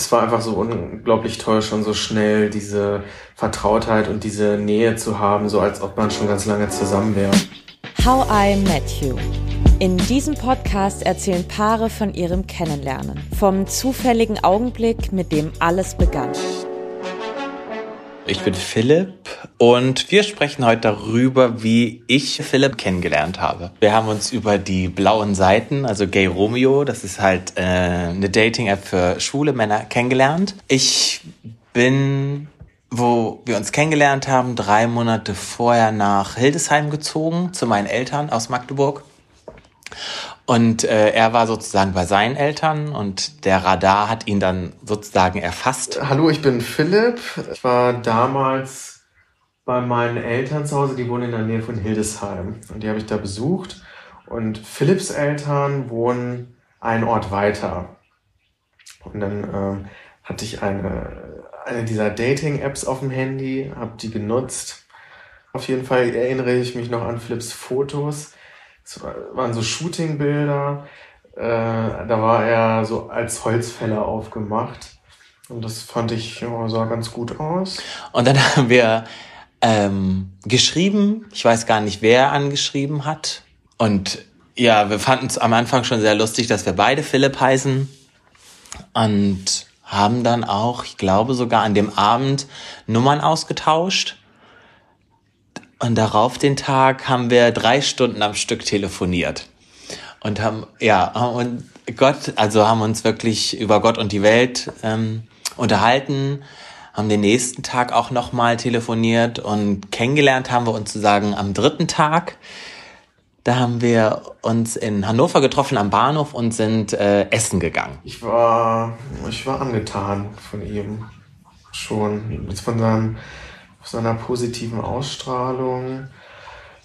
es war einfach so unglaublich toll, schon so schnell diese Vertrautheit und diese Nähe zu haben, so als ob man schon ganz lange zusammen wäre. How I Met You. In diesem Podcast erzählen Paare von ihrem Kennenlernen, vom zufälligen Augenblick, mit dem alles begann. Ich bin Philipp und wir sprechen heute darüber, wie ich Philipp kennengelernt habe. Wir haben uns über die blauen Seiten, also Gay Romeo, das ist halt äh, eine Dating-App für schwule Männer, kennengelernt. Ich bin, wo wir uns kennengelernt haben, drei Monate vorher nach Hildesheim gezogen, zu meinen Eltern aus Magdeburg. Und äh, er war sozusagen bei seinen Eltern und der Radar hat ihn dann sozusagen erfasst. Hallo, ich bin Philipp. Ich war damals bei meinen Eltern zu Hause, die wohnen in der Nähe von Hildesheim. Und die habe ich da besucht. Und Philipps Eltern wohnen einen Ort weiter. Und dann ähm, hatte ich eine, eine dieser Dating-Apps auf dem Handy, habe die genutzt. Auf jeden Fall erinnere ich mich noch an Philipps Fotos waren so Shootingbilder. Äh, da war er so als Holzfäller aufgemacht. Und das fand ich, ja, sah ganz gut aus. Und dann haben wir ähm, geschrieben. Ich weiß gar nicht, wer angeschrieben hat. Und ja, wir fanden es am Anfang schon sehr lustig, dass wir beide Philipp heißen. Und haben dann auch, ich glaube sogar an dem Abend Nummern ausgetauscht. Und darauf den Tag haben wir drei Stunden am Stück telefoniert. Und haben, ja, und Gott, also haben uns wirklich über Gott und die Welt ähm, unterhalten, haben den nächsten Tag auch nochmal telefoniert und kennengelernt haben wir uns sozusagen am dritten Tag. Da haben wir uns in Hannover getroffen am Bahnhof und sind äh, essen gegangen. Ich war, ich war angetan von ihm schon, von seinem seiner positiven Ausstrahlung.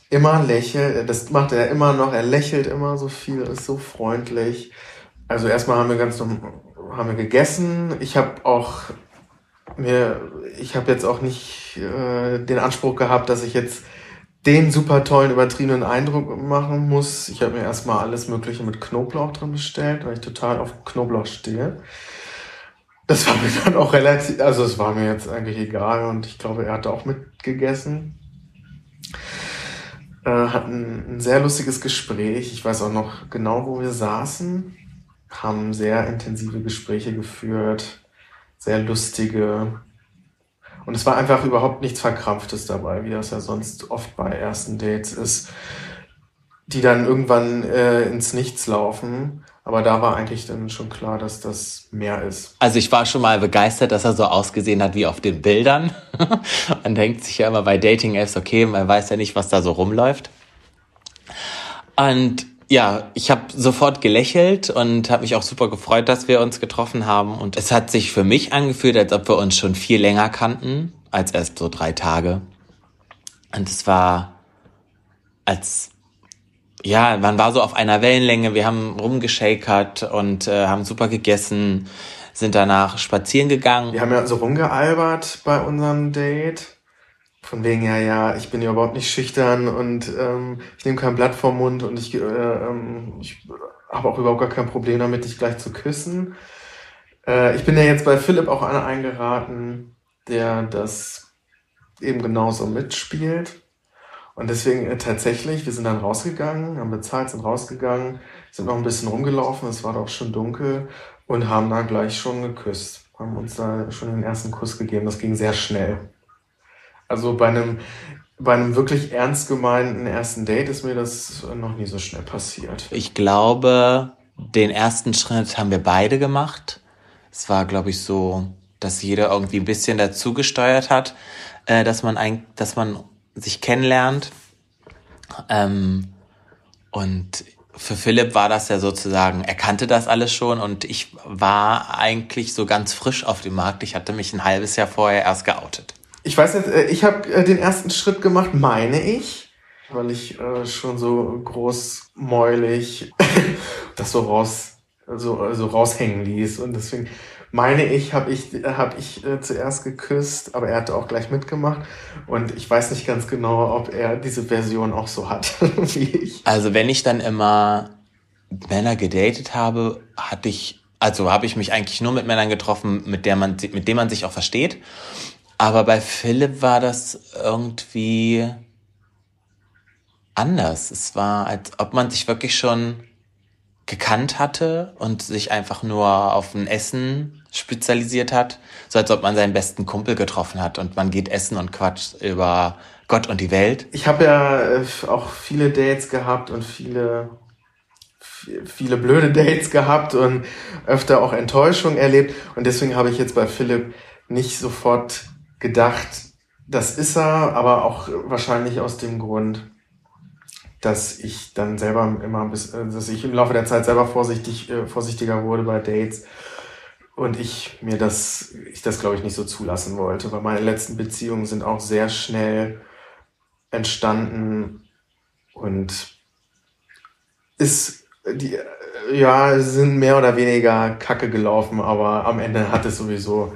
Immer lächelt, das macht er immer noch, er lächelt immer so viel, ist so freundlich. Also erstmal haben wir ganz haben wir gegessen. Ich habe auch mir, ich habe jetzt auch nicht äh, den Anspruch gehabt, dass ich jetzt den super tollen, übertriebenen Eindruck machen muss. Ich habe mir erstmal alles Mögliche mit Knoblauch drin bestellt, weil ich total auf Knoblauch stehe. Das war mir dann auch relativ, also es war mir jetzt eigentlich egal und ich glaube, er hatte auch mitgegessen. Äh, hatten ein sehr lustiges Gespräch. Ich weiß auch noch genau, wo wir saßen. Haben sehr intensive Gespräche geführt, sehr lustige. Und es war einfach überhaupt nichts Verkrampftes dabei, wie das ja sonst oft bei ersten Dates ist, die dann irgendwann äh, ins Nichts laufen. Aber da war eigentlich dann schon klar, dass das mehr ist. Also ich war schon mal begeistert, dass er so ausgesehen hat wie auf den Bildern. man denkt sich ja immer bei Dating-Apps, okay, man weiß ja nicht, was da so rumläuft. Und ja, ich habe sofort gelächelt und habe mich auch super gefreut, dass wir uns getroffen haben. Und es hat sich für mich angefühlt, als ob wir uns schon viel länger kannten als erst so drei Tage. Und es war, als ja, man war so auf einer Wellenlänge, wir haben rumgeschakert und äh, haben super gegessen, sind danach spazieren gegangen. Wir haben ja so rumgealbert bei unserem Date. Von wegen, ja, ja, ich bin ja überhaupt nicht schüchtern und ähm, ich nehme kein Blatt vom Mund und ich, äh, ähm, ich habe auch überhaupt gar kein Problem damit, dich gleich zu küssen. Äh, ich bin ja jetzt bei Philipp auch einer eingeraten, der das eben genauso mitspielt. Und deswegen äh, tatsächlich, wir sind dann rausgegangen, haben bezahlt, sind rausgegangen, sind noch ein bisschen rumgelaufen, es war doch schon dunkel und haben dann gleich schon geküsst. Haben uns da schon den ersten Kuss gegeben. Das ging sehr schnell. Also bei einem, bei einem wirklich ernst gemeinten ersten Date ist mir das noch nie so schnell passiert. Ich glaube, den ersten Schritt haben wir beide gemacht. Es war, glaube ich, so, dass jeder irgendwie ein bisschen dazu gesteuert hat, äh, dass man ein, dass man sich kennenlernt. Ähm, und für Philipp war das ja sozusagen, er kannte das alles schon und ich war eigentlich so ganz frisch auf dem Markt. Ich hatte mich ein halbes Jahr vorher erst geoutet. Ich weiß jetzt, äh, ich habe äh, den ersten Schritt gemacht, meine ich, weil ich äh, schon so großmäulig das so raus, so, so raushängen ließ und deswegen meine ich, habe ich, hab ich äh, zuerst geküsst, aber er hat auch gleich mitgemacht. Und ich weiß nicht ganz genau, ob er diese Version auch so hat wie ich. Also wenn ich dann immer Männer gedatet habe, hatte ich Also habe ich mich eigentlich nur mit Männern getroffen, mit, der man, mit denen man sich auch versteht. Aber bei Philipp war das irgendwie anders. Es war, als ob man sich wirklich schon gekannt hatte und sich einfach nur auf ein Essen spezialisiert hat. So als ob man seinen besten Kumpel getroffen hat und man geht essen und quatscht über Gott und die Welt. Ich habe ja äh, auch viele Dates gehabt und viele viele blöde Dates gehabt und öfter auch Enttäuschung erlebt. Und deswegen habe ich jetzt bei Philipp nicht sofort gedacht, das ist er, aber auch wahrscheinlich aus dem Grund, dass ich dann selber immer äh, dass ich im Laufe der Zeit selber vorsichtig, äh, vorsichtiger wurde bei Dates und ich mir das, ich das glaube ich nicht so zulassen wollte, weil meine letzten Beziehungen sind auch sehr schnell entstanden und ist die, ja, sind mehr oder weniger kacke gelaufen, aber am Ende hat es sowieso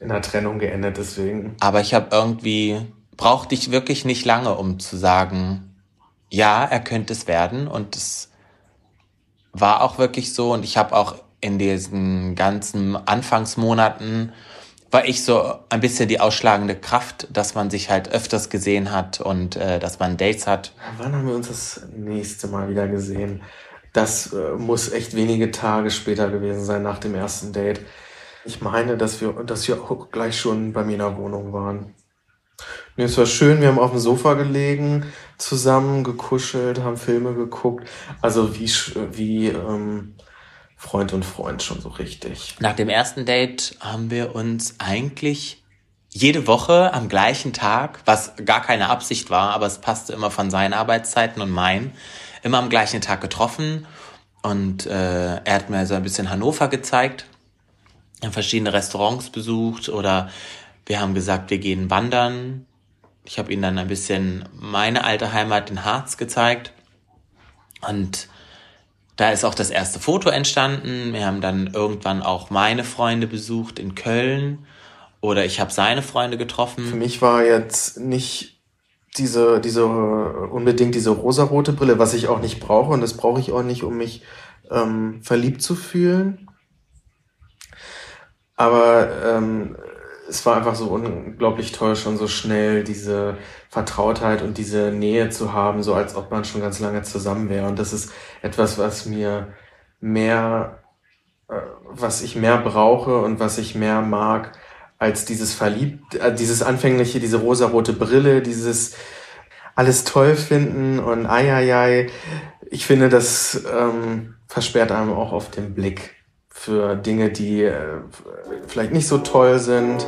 in der Trennung geendet, deswegen. Aber ich habe irgendwie, brauchte ich wirklich nicht lange, um zu sagen, ja, er könnte es werden und es war auch wirklich so und ich habe auch in diesen ganzen Anfangsmonaten war ich so ein bisschen die ausschlagende Kraft, dass man sich halt öfters gesehen hat und äh, dass man Dates hat. Wann haben wir uns das nächste Mal wieder gesehen? Das äh, muss echt wenige Tage später gewesen sein, nach dem ersten Date. Ich meine, dass wir, dass wir auch gleich schon bei mir in der Wohnung waren. Nee, es war schön, wir haben auf dem Sofa gelegen, zusammen gekuschelt, haben Filme geguckt. Also wie, wie ähm, Freund und Freund schon so richtig. Nach dem ersten Date haben wir uns eigentlich jede Woche am gleichen Tag, was gar keine Absicht war, aber es passte immer von seinen Arbeitszeiten und meinen, immer am gleichen Tag getroffen und äh, er hat mir so ein bisschen Hannover gezeigt, verschiedene Restaurants besucht oder wir haben gesagt, wir gehen wandern. Ich habe ihm dann ein bisschen meine alte Heimat in Harz gezeigt und da ist auch das erste Foto entstanden. Wir haben dann irgendwann auch meine Freunde besucht in Köln oder ich habe seine Freunde getroffen. Für mich war jetzt nicht diese, diese, unbedingt diese rosarote Brille, was ich auch nicht brauche und das brauche ich auch nicht, um mich ähm, verliebt zu fühlen. Aber ähm, es war einfach so unglaublich toll, schon so schnell diese Vertrautheit und diese Nähe zu haben, so als ob man schon ganz lange zusammen wäre. Und das ist etwas, was mir mehr, äh, was ich mehr brauche und was ich mehr mag, als dieses verliebt, äh, dieses anfängliche, diese rosarote Brille, dieses alles toll finden und ai, ai, ai. Ich finde, das ähm, versperrt einem auch auf den Blick für Dinge, die äh, vielleicht nicht so toll sind.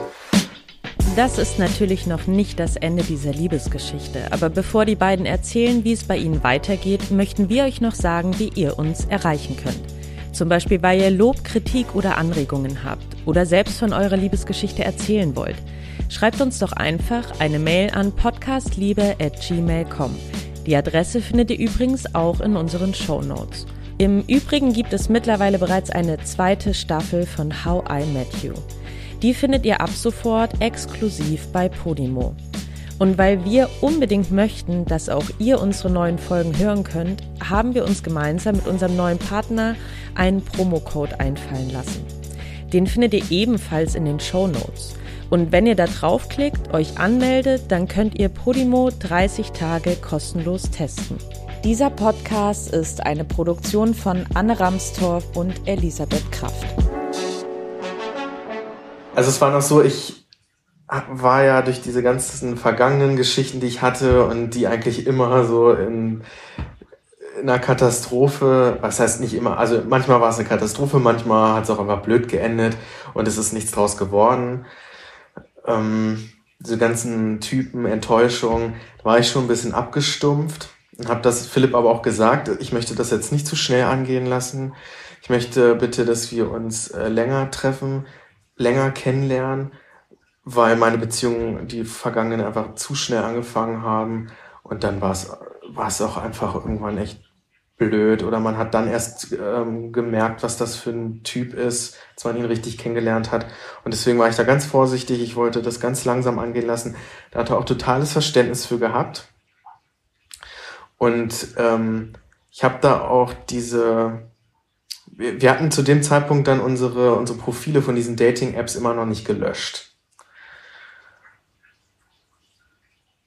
Das ist natürlich noch nicht das Ende dieser Liebesgeschichte, aber bevor die beiden erzählen, wie es bei ihnen weitergeht, möchten wir euch noch sagen, wie ihr uns erreichen könnt. Zum Beispiel, weil ihr Lob, Kritik oder Anregungen habt oder selbst von eurer Liebesgeschichte erzählen wollt. Schreibt uns doch einfach eine Mail an podcastliebe.gmail.com. Die Adresse findet ihr übrigens auch in unseren Show Notes. Im Übrigen gibt es mittlerweile bereits eine zweite Staffel von How I Met You. Die findet ihr ab sofort exklusiv bei Podimo. Und weil wir unbedingt möchten, dass auch ihr unsere neuen Folgen hören könnt, haben wir uns gemeinsam mit unserem neuen Partner einen Promocode einfallen lassen. Den findet ihr ebenfalls in den Show Notes. Und wenn ihr da draufklickt, euch anmeldet, dann könnt ihr Podimo 30 Tage kostenlos testen. Dieser Podcast ist eine Produktion von Anne Ramstorff und Elisabeth Kraft. Also es war noch so, ich war ja durch diese ganzen vergangenen Geschichten, die ich hatte und die eigentlich immer so in, in einer Katastrophe, was heißt nicht immer, also manchmal war es eine Katastrophe, manchmal hat es auch einfach blöd geendet und es ist nichts draus geworden. Ähm, diese ganzen Typen, Enttäuschung, da war ich schon ein bisschen abgestumpft habe das Philipp aber auch gesagt, ich möchte das jetzt nicht zu schnell angehen lassen. Ich möchte bitte, dass wir uns äh, länger treffen, länger kennenlernen, weil meine Beziehungen, die vergangenen, einfach zu schnell angefangen haben. Und dann war es, war es auch einfach irgendwann echt blöd. Oder man hat dann erst ähm, gemerkt, was das für ein Typ ist, als man ihn richtig kennengelernt hat. Und deswegen war ich da ganz vorsichtig. Ich wollte das ganz langsam angehen lassen. Da hat er auch totales Verständnis für gehabt. Und ähm, ich habe da auch diese wir hatten zu dem Zeitpunkt dann unsere, unsere Profile von diesen Dating-Apps immer noch nicht gelöscht.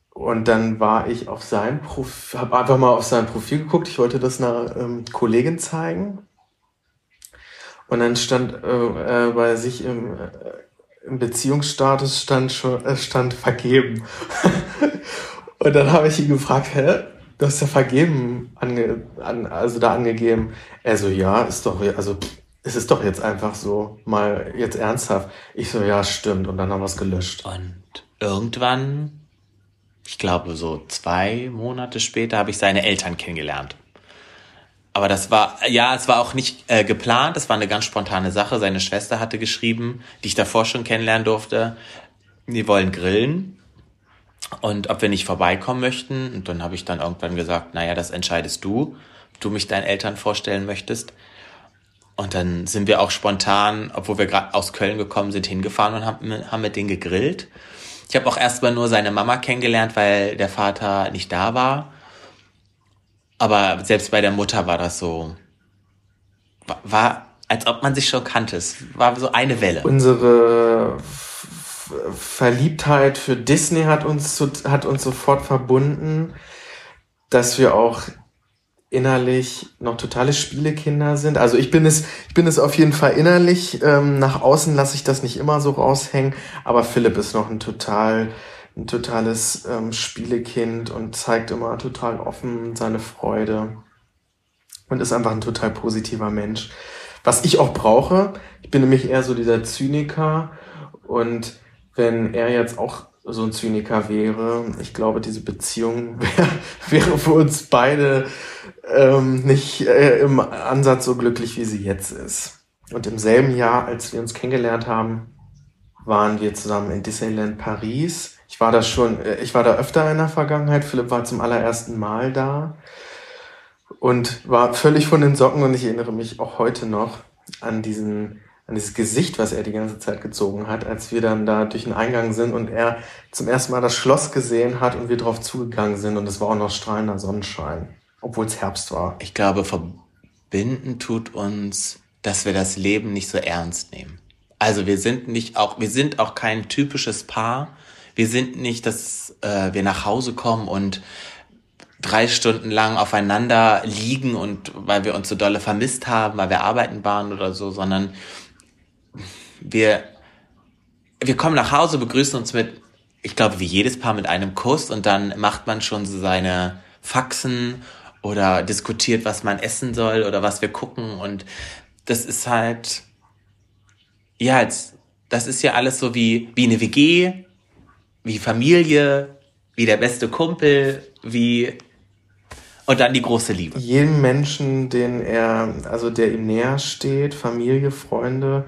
Und dann war ich auf sein Profil, habe einfach mal auf sein Profil geguckt. Ich wollte das einer ähm, Kollegin zeigen. Und dann stand äh, äh, bei sich im, äh, im Beziehungsstatus stand schon äh, stand vergeben. und dann habe ich ihn gefragt, hä, du hast ja vergeben ange, an, also da angegeben. Er so, ja, ist doch, also es ist doch jetzt einfach so, mal jetzt ernsthaft. Ich so, ja, stimmt. Und dann haben wir es gelöscht. Und irgendwann ich glaube, so zwei Monate später habe ich seine Eltern kennengelernt. Aber das war, ja, es war auch nicht äh, geplant, es war eine ganz spontane Sache. Seine Schwester hatte geschrieben, die ich davor schon kennenlernen durfte, die wollen grillen und ob wir nicht vorbeikommen möchten. Und dann habe ich dann irgendwann gesagt, naja, das entscheidest du, ob du mich deinen Eltern vorstellen möchtest. Und dann sind wir auch spontan, obwohl wir gerade aus Köln gekommen sind, hingefahren und haben, haben mit denen gegrillt. Ich habe auch erstmal nur seine Mama kennengelernt, weil der Vater nicht da war. Aber selbst bei der Mutter war das so, war, als ob man sich schon kannte. Es war so eine Welle. Unsere Verliebtheit für Disney hat uns, hat uns sofort verbunden, dass wir auch innerlich noch totale Spielekinder sind. Also ich bin es, ich bin es auf jeden Fall innerlich. Ähm, nach außen lasse ich das nicht immer so raushängen, aber Philipp ist noch ein total, ein totales ähm, Spielekind und zeigt immer total offen seine Freude und ist einfach ein total positiver Mensch. Was ich auch brauche, ich bin nämlich eher so dieser Zyniker und wenn er jetzt auch so ein Zyniker wäre. Ich glaube, diese Beziehung wär, wäre für uns beide ähm, nicht äh, im Ansatz so glücklich, wie sie jetzt ist. Und im selben Jahr, als wir uns kennengelernt haben, waren wir zusammen in Disneyland Paris. Ich war da schon, äh, ich war da öfter in der Vergangenheit. Philipp war zum allerersten Mal da und war völlig von den Socken und ich erinnere mich auch heute noch an diesen an dieses Gesicht, was er die ganze Zeit gezogen hat, als wir dann da durch den Eingang sind und er zum ersten Mal das Schloss gesehen hat und wir drauf zugegangen sind und es war auch noch strahlender Sonnenschein, obwohl es Herbst war. Ich glaube, verbinden tut uns, dass wir das Leben nicht so ernst nehmen. Also wir sind nicht auch, wir sind auch kein typisches Paar. Wir sind nicht, dass äh, wir nach Hause kommen und drei Stunden lang aufeinander liegen und weil wir uns so dolle vermisst haben, weil wir arbeiten waren oder so, sondern wir, wir kommen nach Hause, begrüßen uns mit, ich glaube, wie jedes Paar mit einem Kuss und dann macht man schon so seine Faxen oder diskutiert, was man essen soll oder was wir gucken und das ist halt, ja, jetzt, das ist ja alles so wie, wie eine WG, wie Familie, wie der beste Kumpel, wie und dann die große Liebe. Jedem Menschen, den er, also der ihm näher steht, Familie, Freunde,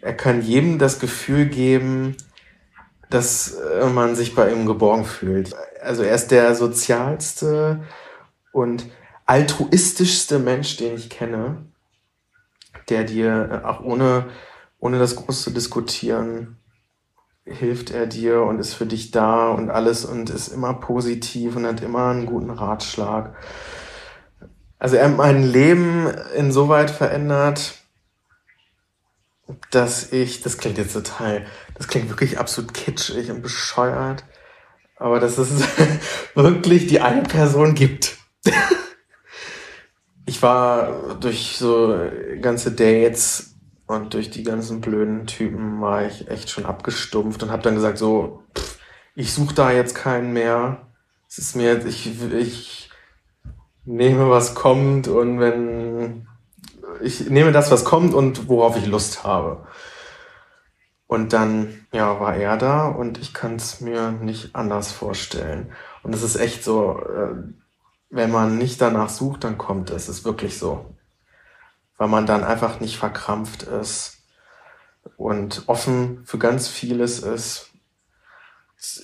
er kann jedem das Gefühl geben, dass äh, man sich bei ihm geborgen fühlt. Also er ist der sozialste und altruistischste Mensch, den ich kenne, der dir auch ohne, ohne das groß zu diskutieren hilft er dir und ist für dich da und alles und ist immer positiv und hat immer einen guten Ratschlag. Also er hat mein Leben insoweit verändert, dass ich, das klingt jetzt total, das klingt wirklich absolut kitschig und bescheuert, aber dass es wirklich die eine Person gibt. ich war durch so ganze Dates und durch die ganzen blöden Typen war ich echt schon abgestumpft und habe dann gesagt so, ich suche da jetzt keinen mehr. Es ist mir, ich, ich nehme was kommt und wenn ich nehme das, was kommt und worauf ich Lust habe. Und dann, ja, war er da und ich kann es mir nicht anders vorstellen. Und es ist echt so, äh, wenn man nicht danach sucht, dann kommt es. Es ist wirklich so. Weil man dann einfach nicht verkrampft ist und offen für ganz vieles ist.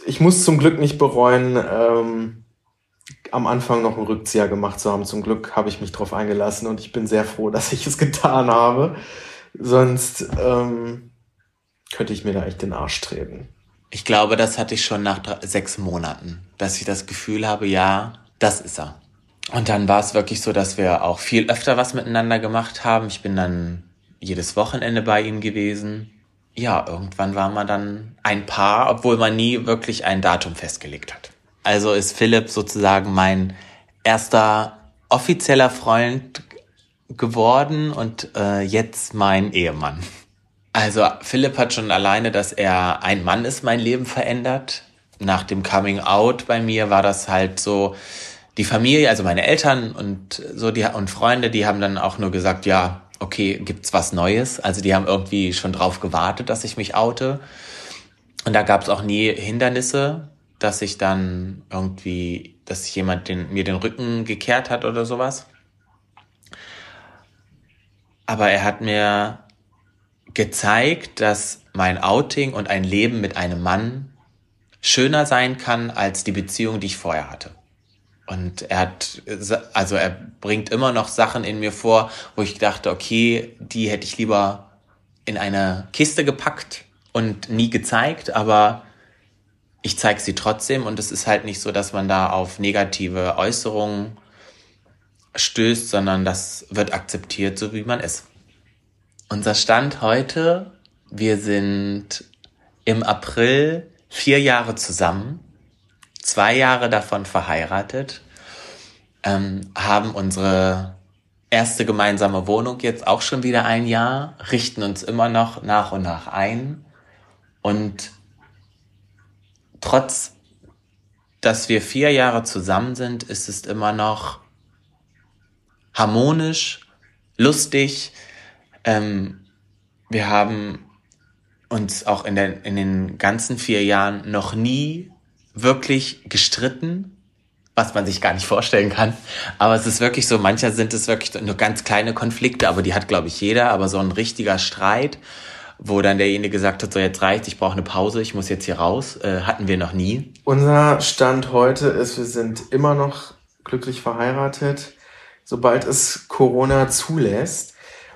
Ich muss zum Glück nicht bereuen, ähm, am Anfang noch einen Rückzieher gemacht zu haben. Zum Glück habe ich mich darauf eingelassen und ich bin sehr froh, dass ich es getan habe. Sonst ähm, könnte ich mir da echt den Arsch treten. Ich glaube, das hatte ich schon nach drei, sechs Monaten, dass ich das Gefühl habe, ja, das ist er. Und dann war es wirklich so, dass wir auch viel öfter was miteinander gemacht haben. Ich bin dann jedes Wochenende bei ihm gewesen. Ja, irgendwann war man dann ein Paar, obwohl man nie wirklich ein Datum festgelegt hat. Also ist Philipp sozusagen mein erster offizieller Freund geworden und äh, jetzt mein Ehemann. Also Philipp hat schon alleine, dass er ein Mann ist, mein Leben verändert. Nach dem Coming Out bei mir war das halt so, die Familie, also meine Eltern und so die und Freunde, die haben dann auch nur gesagt, ja, okay, gibt's was Neues? Also die haben irgendwie schon drauf gewartet, dass ich mich oute. Und da gab's auch nie Hindernisse, dass ich dann irgendwie, dass jemand den, mir den Rücken gekehrt hat oder sowas. Aber er hat mir gezeigt, dass mein Outing und ein Leben mit einem Mann schöner sein kann als die Beziehung, die ich vorher hatte. Und er hat, also er bringt immer noch Sachen in mir vor, wo ich dachte, okay, die hätte ich lieber in eine Kiste gepackt und nie gezeigt, aber ich zeige sie trotzdem und es ist halt nicht so, dass man da auf negative Äußerungen stößt, sondern das wird akzeptiert, so wie man ist. Unser Stand heute, wir sind im April vier Jahre zusammen zwei Jahre davon verheiratet, ähm, haben unsere erste gemeinsame Wohnung jetzt auch schon wieder ein Jahr, richten uns immer noch nach und nach ein und trotz, dass wir vier Jahre zusammen sind, ist es immer noch harmonisch, lustig. Ähm, wir haben uns auch in, der, in den ganzen vier Jahren noch nie wirklich gestritten, was man sich gar nicht vorstellen kann. Aber es ist wirklich so, mancher sind es wirklich nur ganz kleine Konflikte, aber die hat, glaube ich, jeder. Aber so ein richtiger Streit, wo dann derjenige gesagt hat, so jetzt reicht, ich brauche eine Pause, ich muss jetzt hier raus, äh, hatten wir noch nie. Unser Stand heute ist, wir sind immer noch glücklich verheiratet. Sobald es Corona zulässt,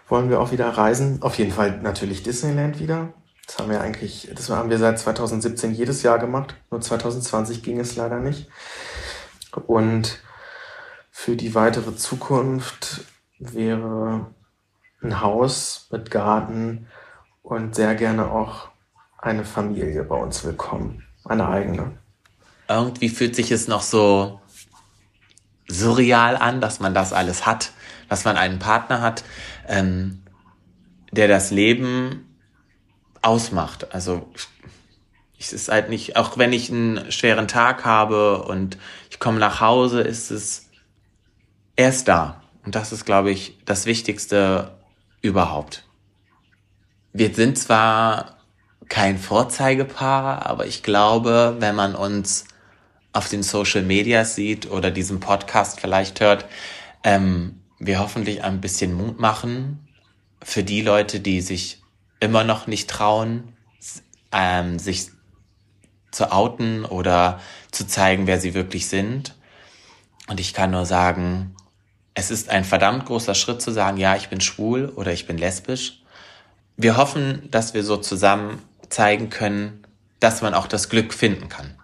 wollen wir auch wieder reisen. Auf jeden Fall natürlich Disneyland wieder. Das haben wir eigentlich, das haben wir seit 2017 jedes Jahr gemacht. Nur 2020 ging es leider nicht. Und für die weitere Zukunft wäre ein Haus mit Garten und sehr gerne auch eine Familie bei uns willkommen. Eine eigene. Irgendwie fühlt sich es noch so surreal an, dass man das alles hat, dass man einen Partner hat, ähm, der das Leben ausmacht. Also es ist halt nicht, auch wenn ich einen schweren Tag habe und ich komme nach Hause, ist es erst da. Und das ist, glaube ich, das Wichtigste überhaupt. Wir sind zwar kein Vorzeigepaar, aber ich glaube, wenn man uns auf den Social Media sieht oder diesen Podcast vielleicht hört, ähm, wir hoffentlich ein bisschen Mut machen für die Leute, die sich immer noch nicht trauen, ähm, sich zu outen oder zu zeigen, wer sie wirklich sind. Und ich kann nur sagen, es ist ein verdammt großer Schritt zu sagen, ja, ich bin schwul oder ich bin lesbisch. Wir hoffen, dass wir so zusammen zeigen können, dass man auch das Glück finden kann.